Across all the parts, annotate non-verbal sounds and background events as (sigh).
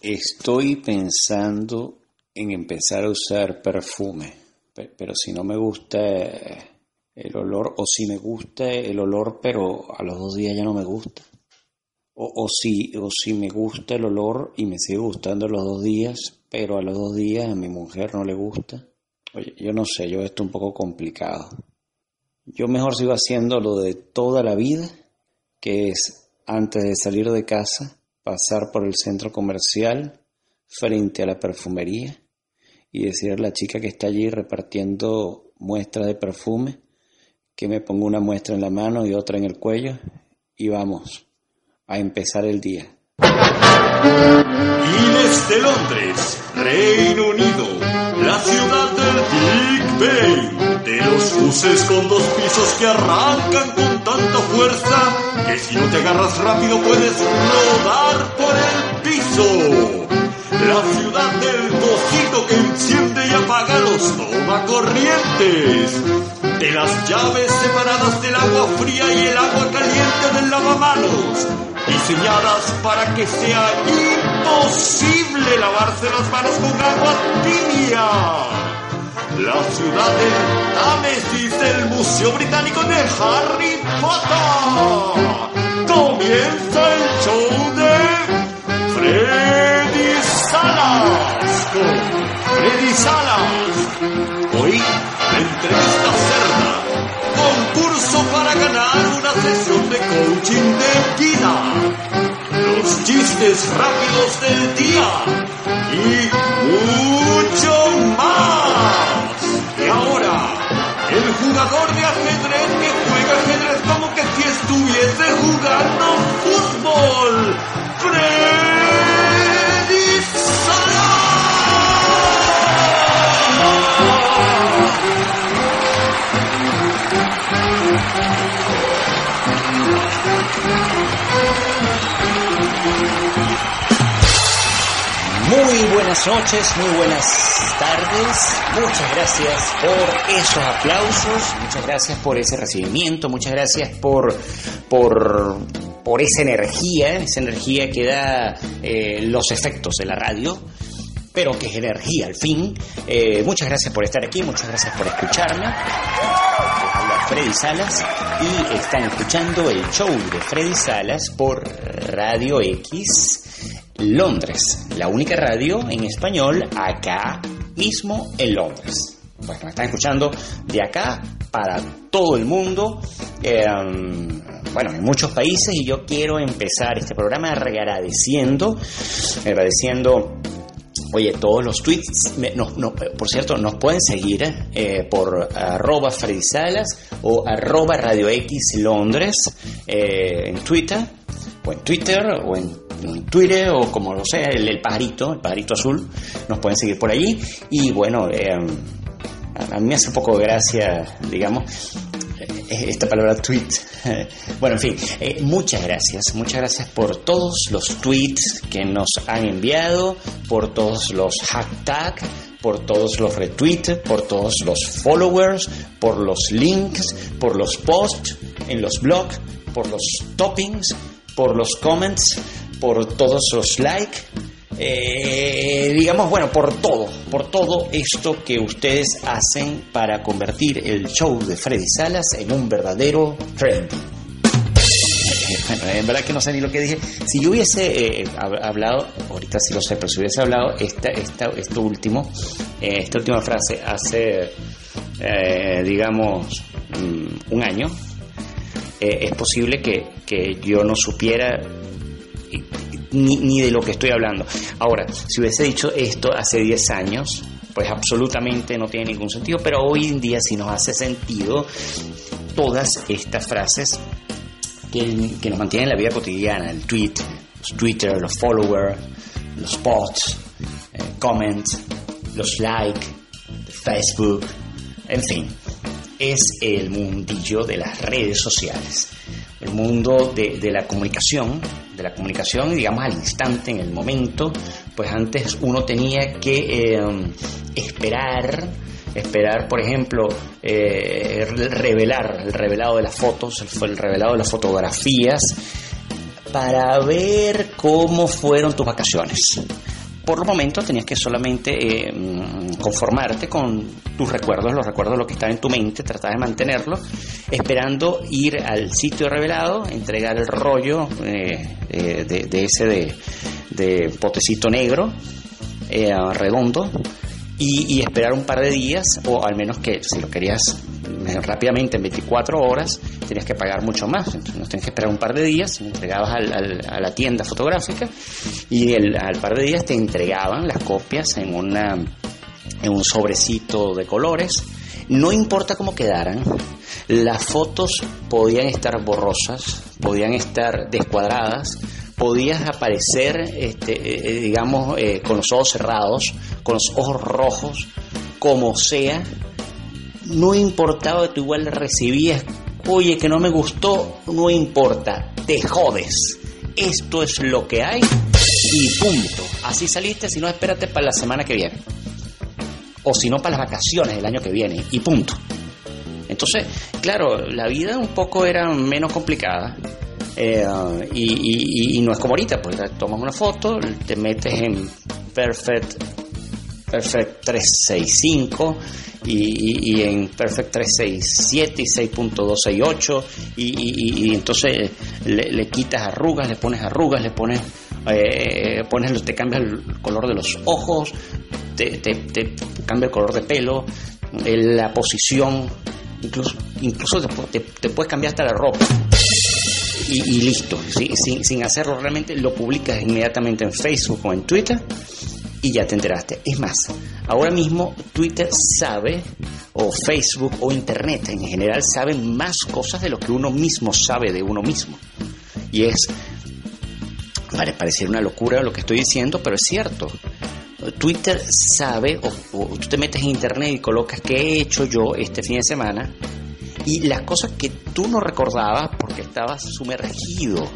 Estoy pensando en empezar a usar perfume, pero si no me gusta el olor, o si me gusta el olor, pero a los dos días ya no me gusta. O, si, o si me gusta el olor y me sigue gustando los dos días, pero a los dos días a mi mujer no le gusta. Oye, yo no sé, yo esto un poco complicado. Yo mejor sigo haciendo lo de toda la vida, que es antes de salir de casa, pasar por el centro comercial frente a la perfumería y decirle a la chica que está allí repartiendo muestras de perfume que me ponga una muestra en la mano y otra en el cuello y vamos a empezar el día. Y desde Londres, Reino Unido, la ciudad del Big Bang, de los buses con dos pisos que arrancan con tanta fuerza que si no te agarras rápido puedes rodar por el piso. La ciudad del cosito que enciende y apaga los corrientes De las llaves separadas del agua fría y el agua caliente del lavamanos diseñadas para que sea imposible lavarse las manos con agua tibia. La ciudad de Támesis del Museo Británico de Harry Potter. Comienza el show de Freddy Salas. Freddy Salas. Hoy, entrevista cerda concurso para ganar una sesión de coaching de vida, los chistes rápidos del día y mucho más. Jugador de ajedrez que juega ajedrez como que si estuviese jugando fútbol. Freddy Muy buenas noches, muy buenas tardes. Muchas gracias por esos aplausos, muchas gracias por ese recibimiento, muchas gracias por, por, por esa energía, esa energía que da eh, los efectos de la radio pero que es energía al fin. Eh, muchas gracias por estar aquí, muchas gracias por escucharme. Habla Freddy Salas y están escuchando el show de Freddy Salas por Radio X Londres, la única radio en español acá mismo en Londres. Pues me están escuchando de acá para todo el mundo, em, bueno, en muchos países y yo quiero empezar este programa agradeciendo, agradeciendo Oye, todos los tweets, por cierto, nos pueden seguir eh, por arroba Salas o arroba Radio X Londres eh, en Twitter, o en Twitter, o en Twitter o como lo sea, el, pajarito, el pajarito azul, nos pueden seguir por allí. Y bueno, eh, a mí me hace poco de gracia, digamos, eh, esta palabra tweet. (laughs) Bueno, en fin, eh, muchas gracias, muchas gracias por todos los tweets que nos han enviado, por todos los hashtags, por todos los retweets, por todos los followers, por los links, por los posts en los blogs, por los toppings, por los comments por todos los likes, eh, digamos, bueno, por todo, por todo esto que ustedes hacen para convertir el show de Freddy Salas en un verdadero trend. Bueno, en verdad que no sé ni lo que dije. Si yo hubiese eh, hablado, ahorita sí lo sé, pero si hubiese hablado esta, esta, esto último, eh, esta última frase hace, digamos, mm, un año, es posible que, que yo no supiera ni, de lo que estoy hablando. Ahora, si hubiese dicho esto hace 10 años, pues absolutamente no tiene ningún sentido, pero hoy en día sí nos hace sentido todas estas frases que, que nos mantienen en la vida cotidiana, el tweet, los Twitter, los followers, los posts, eh, comments, los likes, Facebook, en fin, es el mundillo de las redes sociales, el mundo de, de la comunicación de la comunicación, digamos, al instante, en el momento, pues antes uno tenía que eh, esperar, esperar, por ejemplo, eh, revelar, el revelado de las fotos, el revelado de las fotografías, para ver cómo fueron tus vacaciones. Por los momentos tenías que solamente eh, mm, conformarte con tus recuerdos, los recuerdos de lo que estaba en tu mente, tratar de mantenerlo, esperando ir al sitio revelado, entregar el rollo eh, eh, de, ese de, de potecito negro, redondo, y, esperar un par de días, o al menos que si lo querías eh, rápidamente en 24 horas, tenías que pagar mucho más. Entonces no tenías que esperar un par de días, entregabas a la tienda fotográfica y al par de días te entregaban las copias en, una, en un sobrecito de colores. No importa cómo quedaran, las fotos podían estar borrosas, podían estar descuadradas, podías aparecer, este, eh, eh, digamos, eh, con los ojos cerrados, con los ojos rojos, como sea, no importaba, tú igual recibías, oye, que no me gustó, no importa, te jodes. Esto es lo que hay y punto. Así saliste, si no, espérate para la semana que viene. O si no, para las vacaciones del año que viene y punto. Entonces, claro, la vida un poco era menos complicada eh, y, no es como ahorita, pues tomas una foto, te metes en Perfect, Perfect 365 y, y en Perfect 367 y 6.268 y, entonces le, quitas arrugas, le pones arrugas, le pones, eh, pones te cambias el color de los ojos, te, cambia el color de pelo, la posición, incluso, incluso te, te puedes cambiar hasta la ropa y, listo, sin, hacerlo realmente, lo publicas inmediatamente en Facebook o en Twitter y ya te enteraste. Es más, ahora mismo Twitter sabe, o Facebook o Internet en general, saben más cosas de lo que uno mismo sabe de uno mismo. Y es, vale, pareciera una locura lo que estoy diciendo, pero es cierto. Twitter sabe, o, o tú te metes en Internet y colocas qué he hecho yo este fin de semana y las cosas que tú no recordabas porque estabas sumergido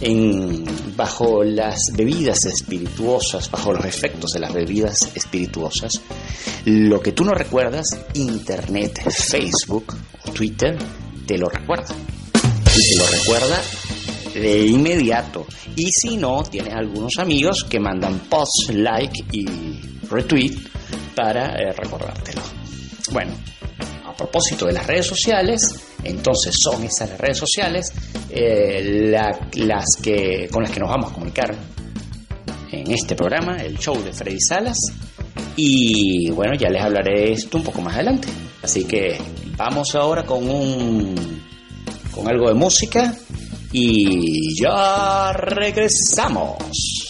en, bajo las bebidas espirituosas, bajo los efectos de las bebidas espirituosas, lo que tú no recuerdas, Internet, Facebook o Twitter, te lo recuerda. Y te lo recuerda de inmediato. Y si no, tienes algunos amigos que mandan post, like y retweet para eh, recordártelo. Bueno, propósito de las redes sociales, entonces son esas las redes sociales eh, las que, con las que nos vamos a comunicar en este programa, el show de Freddy Salas. Y bueno, ya les hablaré esto un poco más adelante. Así que vamos ahora con un con algo de música y ya regresamos.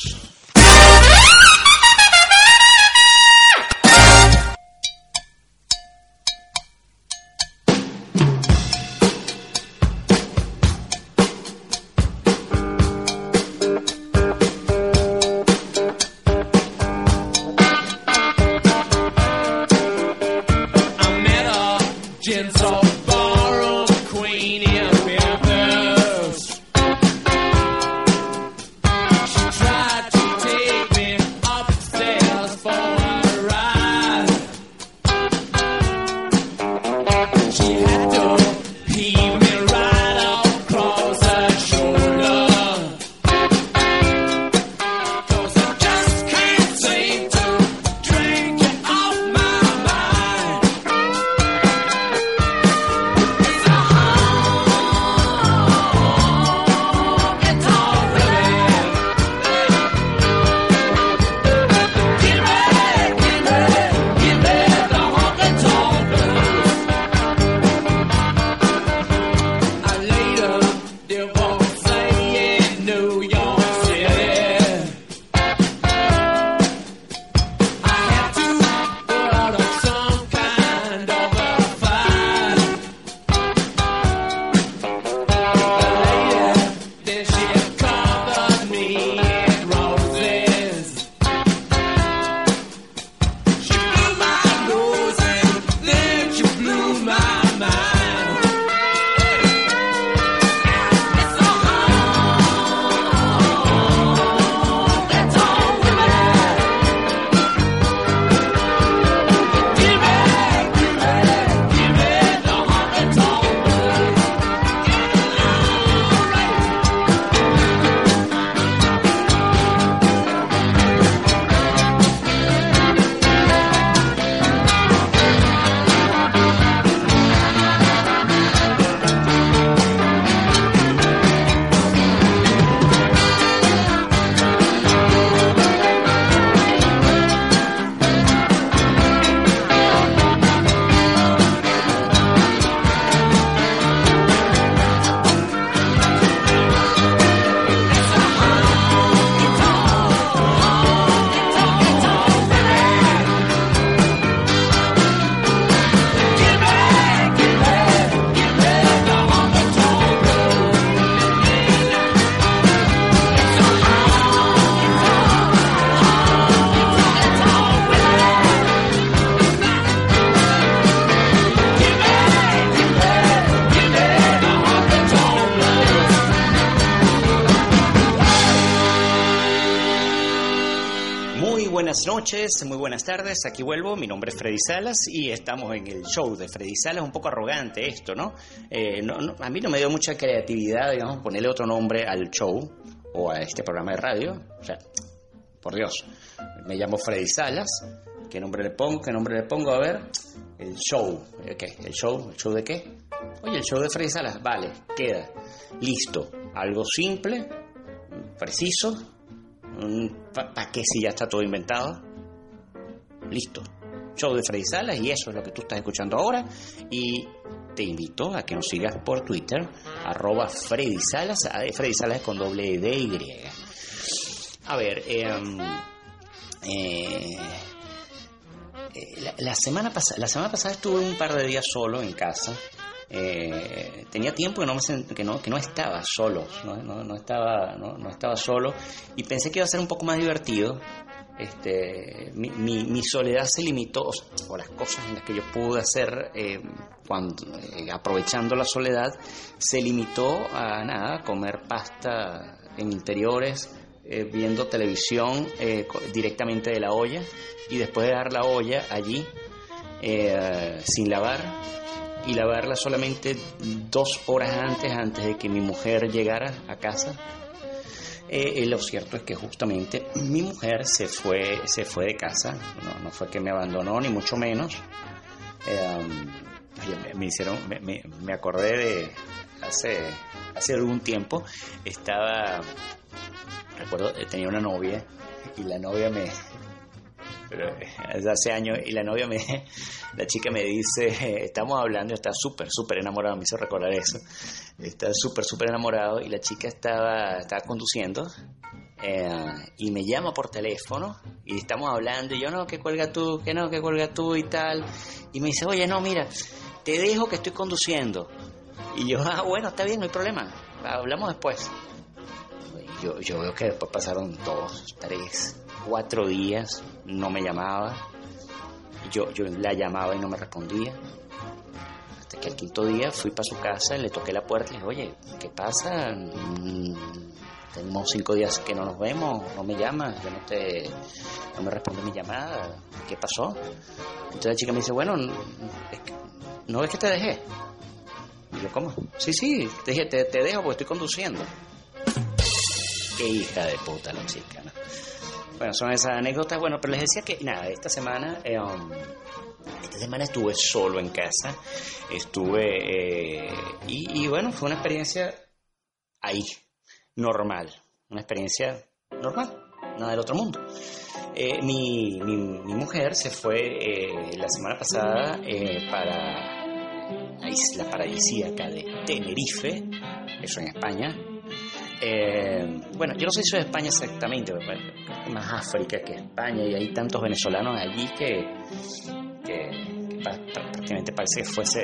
Buenas noches, muy buenas tardes, aquí vuelvo, mi nombre es Freddy Salas y estamos en el show de Freddy Salas, un poco arrogante esto, ¿no? Eh, no, no a mí no me dio mucha creatividad, digamos, ponerle otro nombre al show o a este programa de radio, o sea, por Dios, me llamo Freddy Salas, ¿qué nombre le pongo? ¿Qué nombre le pongo? A ver, el show, ¿qué? ¿El show? ¿El show de qué? Oye, el show de Freddy Salas, vale, queda, listo, algo simple, preciso, ¿Para qué si ya está todo inventado? Listo. Show de Freddy Salas y eso es lo que tú estás escuchando ahora. Y te invito a que nos sigas por Twitter, arroba Freddy Salas, Freddy Salas con doble D y. A ver, em, eh, eh, la, semana pasada, la semana pasada estuve un par de días solo en casa eh, tenía tiempo que no, me, que no, que no estaba solo, no, no, estaba, no, estaba solo. Y pensé que iba a ser un poco más divertido. Este, mi, mi, soledad se limitó, o las cosas en las que yo pude hacer eh, cuando, eh, aprovechando la soledad, se limitó a nada, comer pasta en interiores, viendo televisión directamente de la olla. Y después de dar la olla allí sin lavar y lavarla solamente dos horas antes, antes de que mi mujer llegara a casa. Eh, eh, lo cierto es que justamente mi mujer se fue, se fue de casa, no, no fue que me abandonó, ni mucho menos. Eh, me, hicieron, me, me, acordé de hace, hace algún tiempo, estaba, recuerdo, tenía una novia y la novia me, pero hace años y la novia me, (laughs) la chica me dice, estamos hablando, está súper, súper enamorado, me hizo recordar eso, está súper, súper enamorado y la chica estaba, estaba conduciendo eh, y me llama por teléfono y estamos hablando y yo no, que cuelga tú, que no, que cuelga tú y tal y me dice, oye, no, mira, te dejo que estoy conduciendo y yo, ah, bueno, está bien, no hay problema, hablamos después. Yo, yo veo que después pasaron dos, tres, cuatro días, no me llamaba. Yo, yo la llamaba y no me respondía. Hasta que el quinto día fui para su casa, le toqué la puerta y le dije, oye, ¿qué pasa? Mm, tenemos cinco días que no nos vemos, no me llamas, yo no te, no me responde mi llamada, ¿qué pasó? Entonces la chica me dice, bueno, ¿no ves que te dejé? Y yo, ¿cómo? Sí, sí, te dije, te, te dejo porque estoy conduciendo. Qué hija de puta la chica, ¿no? Bueno, son esas anécdotas. Bueno, pero les decía que nada, esta semana, eh, um, esta semana estuve solo en casa. Estuve, eh, y, bueno, fue una experiencia ahí, normal. Una experiencia normal, nada del otro mundo. Eh, mi, mi, mujer se fue la semana pasada para la isla paradisíaca de Tenerife, eso en España, eh, bueno, yo no sé si es España exactamente, es más África que España y hay tantos venezolanos allí que, prácticamente parece que fuese,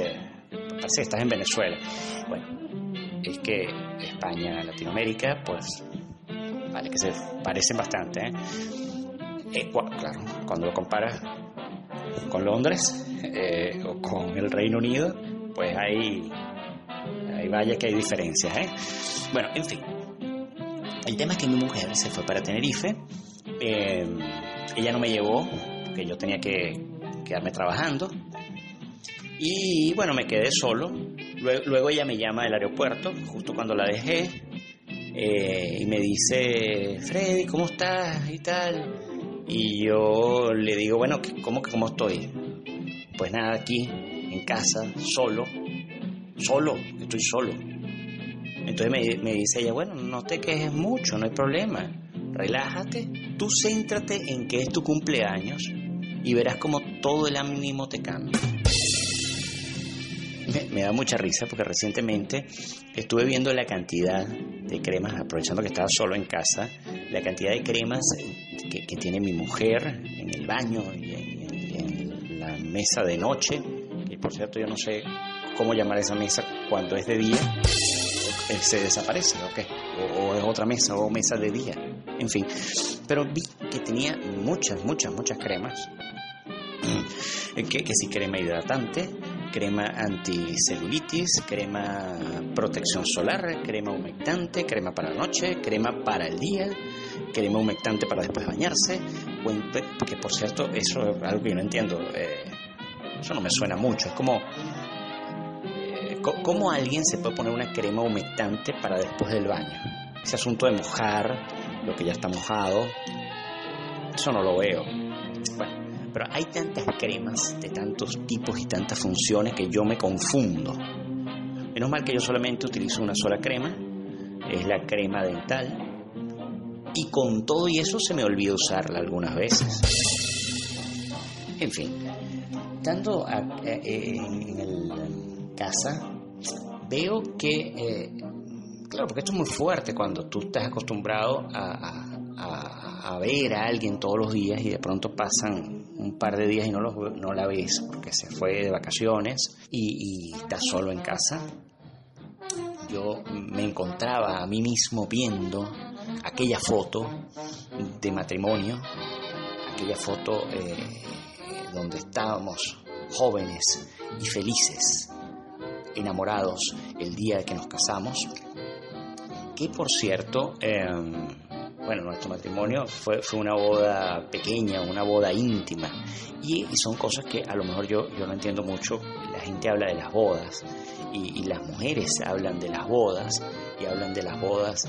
parece que estás en Venezuela. Bueno, es que España, Latinoamérica, pues vale que se parecen bastante. ¿eh? Eh, claro, cuando lo comparas con Londres o con el Reino Unido, pues hay, hay vaya que hay diferencias. ¿eh? Bueno, en fin, el tema es que mi mujer se fue para Tenerife, eh, ella no me llevó, porque yo tenía que quedarme trabajando, y bueno, me quedé solo. Luego, ella me llama del aeropuerto, justo cuando la dejé, eh, y me dice, Freddy, ¿cómo estás? y tal. Y yo le digo, bueno, ¿cómo cómo estoy? Pues nada, aquí, en casa, solo, solo, estoy solo entonces me, dice ella, bueno, no te quejes mucho, no hay problema. Relájate, tú céntrate en que es tu cumpleaños y verás como todo el ánimo te cambia. Me, da mucha risa porque recientemente estuve viendo la cantidad de cremas, aprovechando que estaba solo en casa, la cantidad de cremas que, tiene mi mujer en el baño y en, la mesa de noche, que por cierto yo no sé cómo llamar esa mesa cuando es de día, se desaparece, ¿ok? O, es otra mesa, o mesa de día, en fin. Pero vi que tenía muchas, muchas, muchas cremas. Que, que si crema hidratante, crema anticelulitis, crema protección solar, crema humectante, crema para la noche, crema para el día. crema humectante para después bañarse, que por cierto, eso es algo que yo no entiendo. Eh, eso no me suena mucho. Es como, eh, ¿cómo alguien se puede poner una crema humectante para después del baño? Ese asunto de mojar lo que ya está mojado, eso no lo veo. Bueno, pero hay tantas cremas de tantos tipos y tantas funciones que yo me confundo. Menos mal que yo solamente utilizo una sola crema, es la crema dental, y con todo y eso se me olvida usarla algunas veces. En fin, estando en, el casa, veo que, eh, claro, porque esto es muy fuerte cuando tú estás acostumbrado a, ver a alguien todos los días y de pronto pasan un par de días y no, no la ves porque se fue de vacaciones y, y estás solo en casa. Yo me encontraba a mí mismo viendo aquella foto de matrimonio, aquella foto eh, donde estábamos jóvenes y felices, enamorados el día que nos casamos, que por cierto, em, bueno, nuestro matrimonio fue, fue una boda pequeña, una boda íntima, y, son cosas que a lo mejor yo, yo no entiendo mucho, la gente habla de las bodas, y, y las mujeres hablan de las bodas, y hablan de las bodas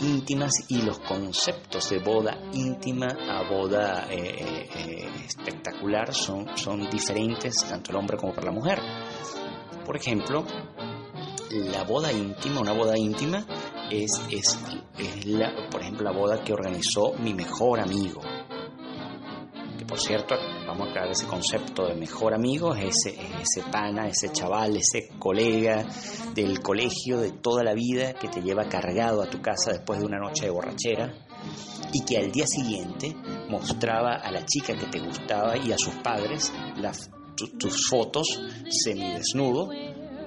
íntimas y los conceptos de boda íntima a boda eh, eh, eh, espectacular son, son diferentes tanto el hombre como para la mujer. Por ejemplo, la boda íntima, una boda íntima es, es, es la, por ejemplo, la boda que organizó mi mejor amigo. Que por cierto, vamos a crear ese concepto de mejor amigo, es ese, ese pana, ese chaval, ese colega del colegio de toda la vida que te lleva cargado a tu casa después de una noche de borrachera y que al día siguiente mostraba a la chica que te gustaba y a sus padres tus fotos semidesnudo,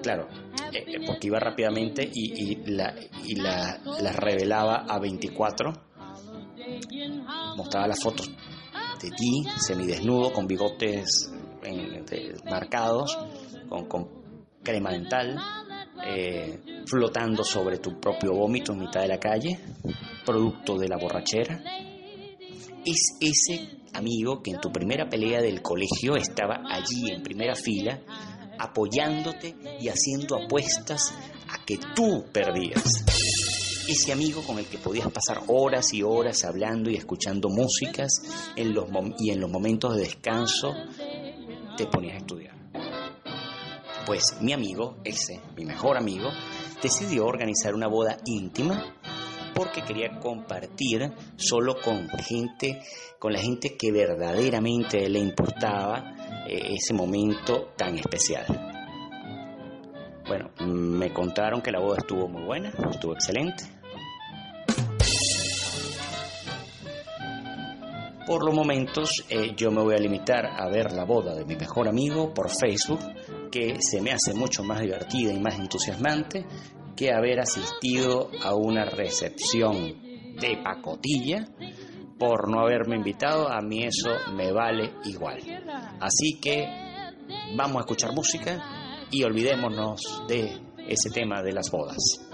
claro, eh, eh, porque iba rápidamente y, la, y la, las revelaba a 24, mostraba las fotos de ti, semidesnudo, con bigotes marcados, con, crema dental, eh, flotando sobre tu propio vómito en mitad de la calle, producto de la borrachera. Es ese amigo que en tu primera pelea del colegio estaba allí en primera fila, apoyándote y haciendo apuestas a que tú perdías ese amigo con el que podías pasar horas y horas hablando y escuchando músicas en los y en los momentos de descanso te ponías a estudiar. Pues mi amigo, ese, mi mejor amigo, decidió organizar una boda íntima porque quería compartir solo con gente, con la gente que verdaderamente le importaba eh, ese momento tan especial. Bueno, me contaron que la boda estuvo muy buena, estuvo excelente. Por los momentos eh, yo me voy a limitar a ver la boda de mi mejor amigo por Facebook, que se me hace mucho más divertida y más entusiasmante que haber asistido a una recepción de pacotilla por no haberme invitado, a mí eso me vale igual. Así que vamos a escuchar música y olvidémonos de ese tema de las bodas.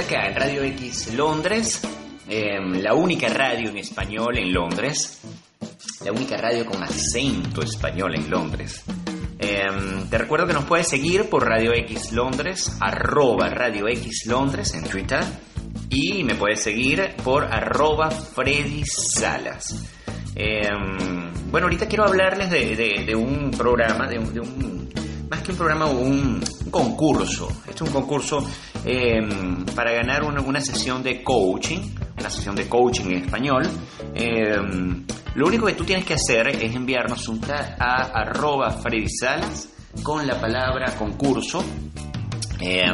Acá en Radio X Londres, em, la única radio en español en Londres, la única radio con acento español en Londres. Em, te recuerdo que nos puedes seguir por Radio X Londres, arroba Radio X Londres en Twitter y me puedes seguir por arroba Freddy Salas. Em, bueno, ahorita quiero hablarles de, un programa, de un, más que un programa, un, un concurso. Este es un concurso em, para ganar una, sesión de coaching, una sesión de coaching en español. Em, lo único que tú tienes que hacer es enviarnos un tag a arroba Freddy Salas con la palabra concurso. Eh,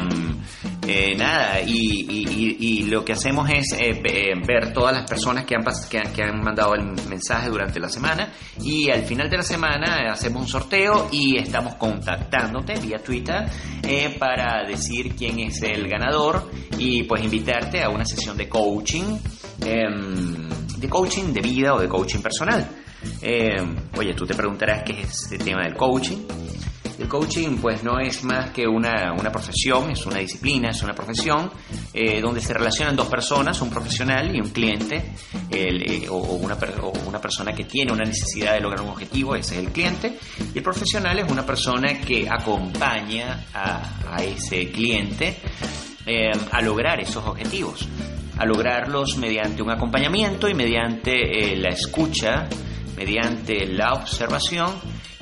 nada, y, lo que hacemos es eh, eh, ver todas las personas que han, que han, mandado el mensaje durante la semana y al final de la semana hacemos un sorteo y estamos contactándote vía Twitter para decir quién es el ganador y pues invitarte a una sesión de coaching, em, de coaching de vida o de coaching personal. oye, tú te preguntarás qué es este tema del coaching. El coaching pues no es más que una, profesión, es una disciplina, es una profesión eh, donde se relacionan dos personas, un profesional y un cliente, eh, o, una, una persona que tiene una necesidad de lograr un objetivo, ese es el cliente, y el profesional es una persona que acompaña a, ese cliente eh, a lograr esos objetivos, a lograrlos mediante un acompañamiento y mediante la escucha, mediante la observación,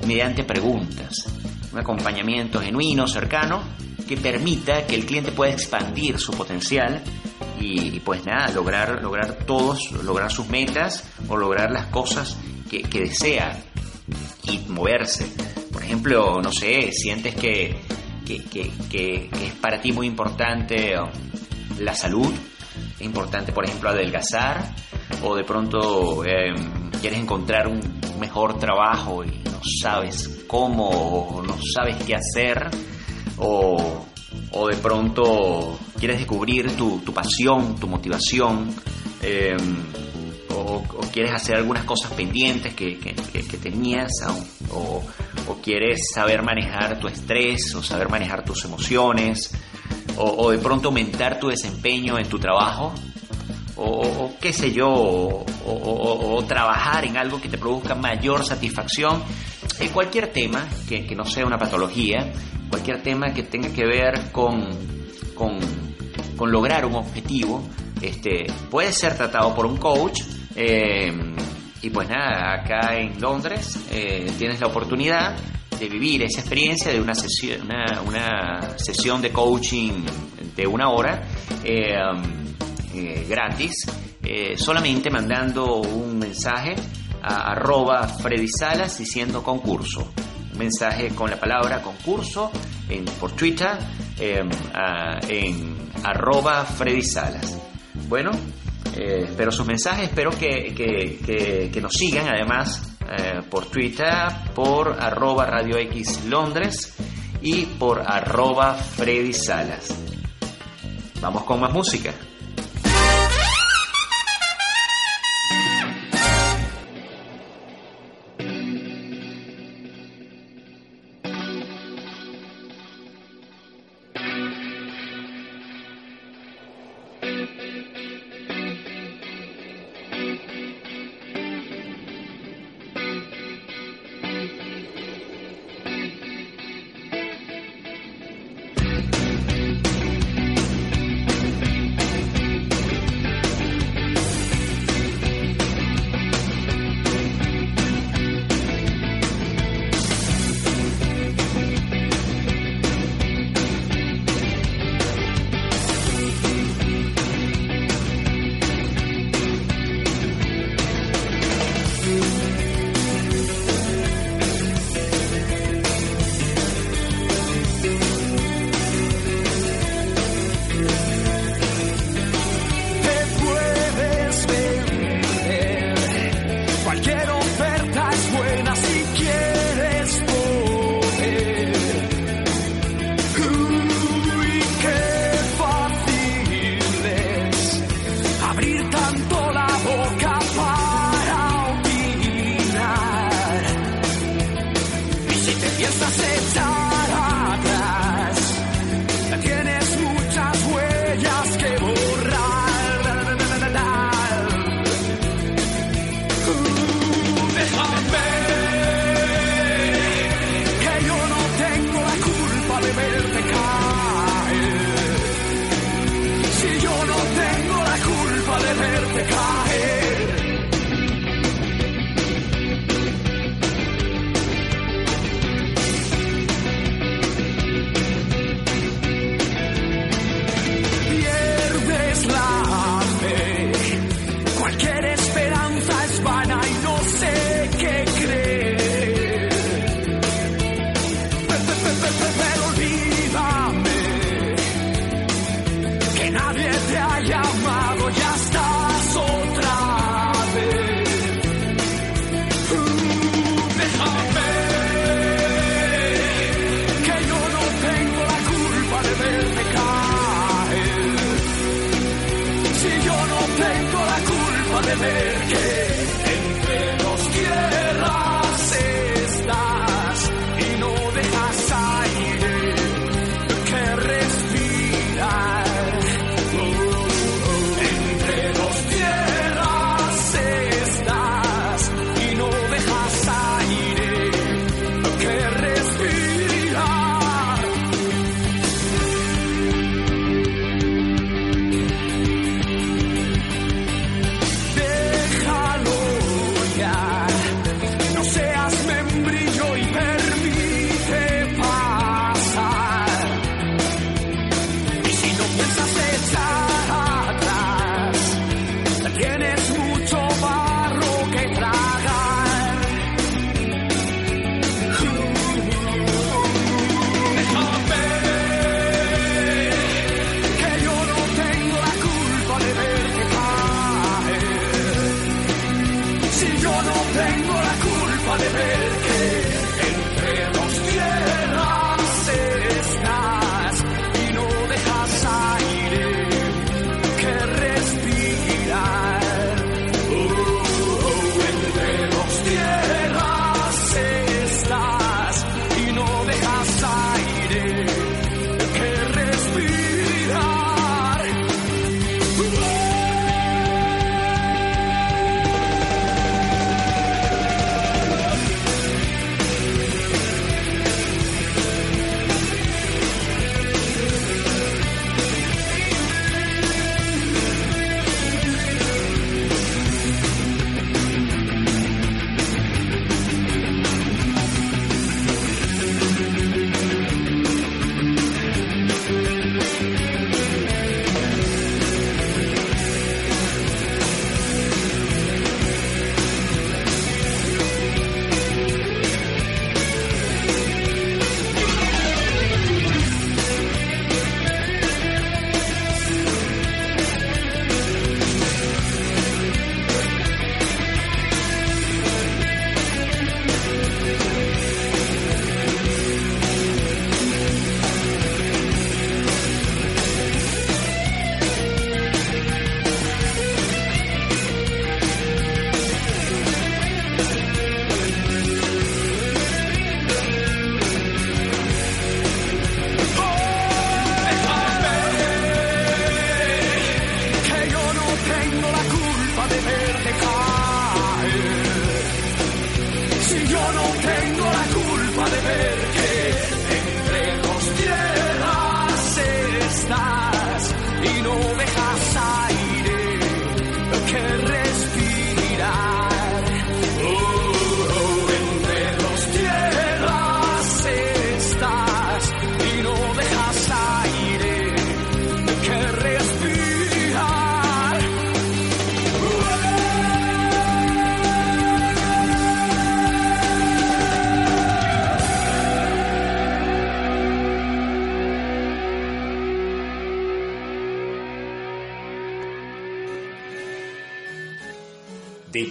mediante preguntas un acompañamiento genuino, cercano, que permita que el cliente pueda expandir su potencial y, pues nada, lograr, lograr todos, lograr sus metas o lograr las cosas que, desea y moverse. Por ejemplo, no sé, sientes que, que, es para ti muy importante la salud, es importante, por ejemplo, adelgazar, o de pronto em, quieres encontrar un mejor trabajo y sabes cómo, no sabes qué hacer, o, de pronto quieres descubrir tu, pasión, tu motivación, em, o, quieres hacer algunas cosas pendientes que, tenías, o, quieres saber manejar tu estrés, o saber manejar tus emociones, o de pronto aumentar tu desempeño en tu trabajo, o, qué sé yo, o, trabajar en algo que te produzca mayor satisfacción, en cualquier tema que, no sea una patología, cualquier tema que tenga que ver con, con, lograr un objetivo, este, puede ser tratado por un coach. Eh, y pues nada, acá en Londres eh, tienes la oportunidad de vivir esa experiencia de una sesión, una, sesión de coaching de una hora. Eh, eh, gratis, eh, solamente mandando un mensaje a arroba Freddy Salas diciendo concurso. Mensaje con la palabra concurso en, por Twitter em, en arroba Freddy Salas. Bueno, eh, espero sus mensajes, espero que, que, nos sigan además por Twitter, por arroba Radio X Londres y por arroba Freddy Salas. Vamos con más música.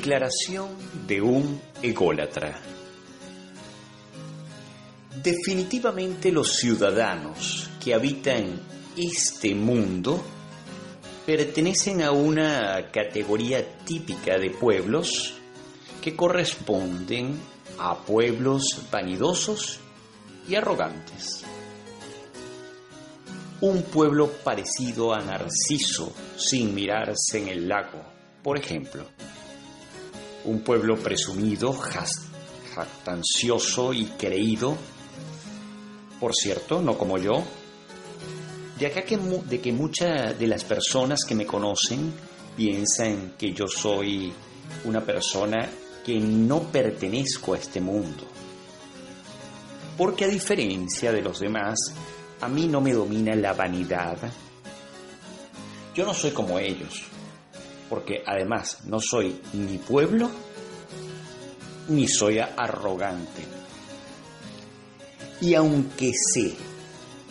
Declaración de un ególatra. Definitivamente los ciudadanos que habitan este mundo pertenecen a una categoría típica de pueblos que corresponden a pueblos vanidosos y arrogantes. Un pueblo parecido a Narciso sin mirarse en el lago, por ejemplo un pueblo presumido, jactancioso y creído, por cierto, no como yo, de acá que, de que muchas de las personas que me conocen piensan que yo soy una persona que no pertenezco a este mundo. Porque a diferencia de los demás, a mí no me domina la vanidad. Yo no soy como ellos porque además no soy ni pueblo ni soy arrogante. Y aunque sé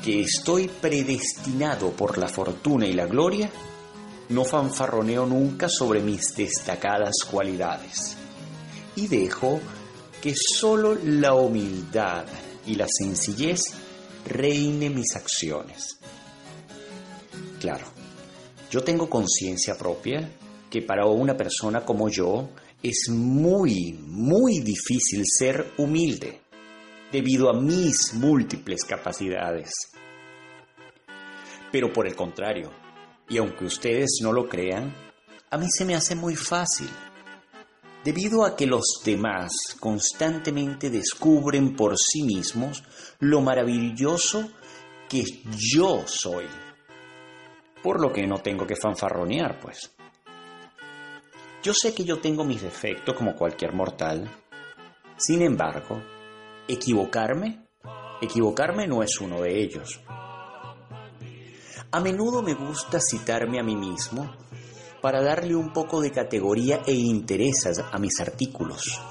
que estoy predestinado por la fortuna y la gloria, no fanfarroneo nunca sobre mis destacadas cualidades y dejo que solo la humildad y la sencillez reine mis acciones. Claro, yo tengo conciencia propia que para una persona como yo es muy, muy difícil ser humilde debido a mis múltiples capacidades. Pero por el contrario, y aunque ustedes no lo crean, a mí se me hace muy fácil, debido a que los demás constantemente descubren por sí mismos lo maravilloso que yo soy. Por lo que no tengo que fanfarronear, pues. Yo sé que yo tengo mis defectos como cualquier mortal. Sin embargo, equivocarme, equivocarme no es uno de ellos. A menudo me gusta citarme a mí mismo para darle un poco de categoría e interés a mis artículos.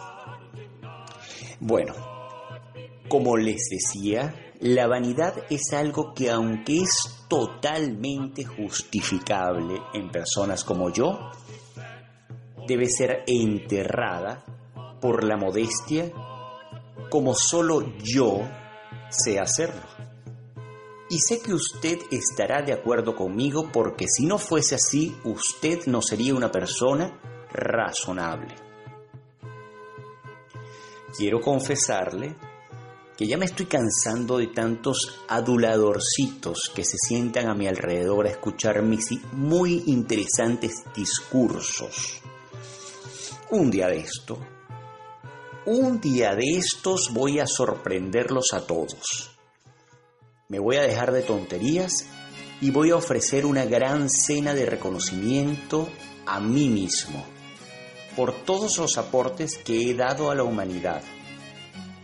Bueno, como les decía, la vanidad es algo que aunque es totalmente justificable en personas como yo, debe ser enterrada por la modestia como solo yo sé hacerlo. Y sé que usted estará de acuerdo conmigo porque si no fuese así, usted no sería una persona razonable. Quiero confesarle que ya me estoy cansando de tantos aduladorcitos que se sientan a mi alrededor a escuchar mis muy interesantes discursos. Un día de esto, un día de estos voy a sorprenderlos a todos. Me voy a dejar de tonterías y voy a ofrecer una gran cena de reconocimiento a mí mismo por todos los aportes que he dado a la humanidad,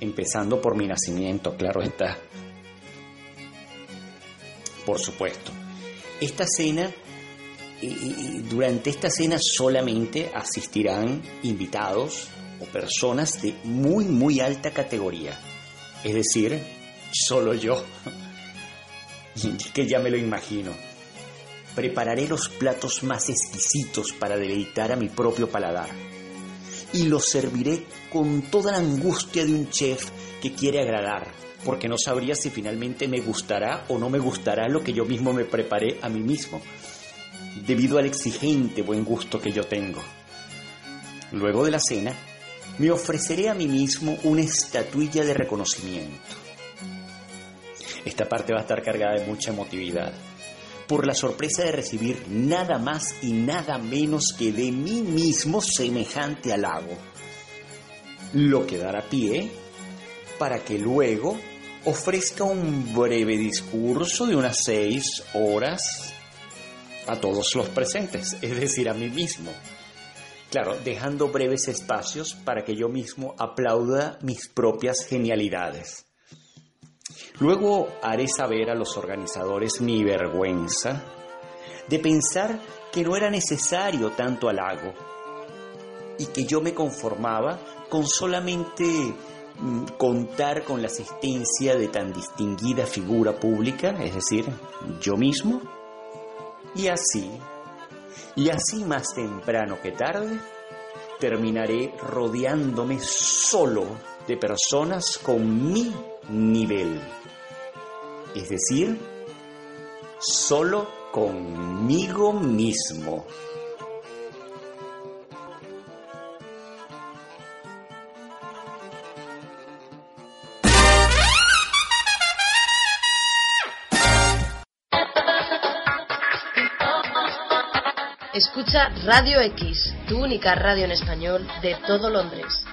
empezando por mi nacimiento, claro está. Por supuesto, esta cena, durante esta cena solamente asistirán invitados o personas de muy, muy alta categoría, es decir, solo yo (laughs) que ya me lo imagino. Prepararé los platos más exquisitos para deleitar a mi propio paladar. Y los serviré con toda la angustia de un chef que quiere agradar, porque no sabría si finalmente me gustará o no me gustará lo que yo mismo me preparé a mí mismo, debido al exigente buen gusto que yo tengo. Luego de la cena, me ofreceré a mí mismo una estatuilla de reconocimiento esta parte va a estar cargada de mucha emotividad. Por la sorpresa de recibir nada más y nada menos que de mí mismo semejante halago. Lo que dará pie para que luego ofrezca un breve discurso de unas seis horas a todos los presentes, es decir, a mí mismo. Claro, dejando breves espacios para que yo mismo aplauda mis propias genialidades. Luego haré saber a los organizadores mi vergüenza de pensar que no era necesario tanto halago y que yo me conformaba con solamente mm, contar con la asistencia de tan distinguida figura pública, es decir, yo mismo, y así, y así más temprano que tarde, terminaré rodeándome solo de personas con mi nivel es decir, solo conmigo mismo. Radio X, tu única radio en español de todo Londres.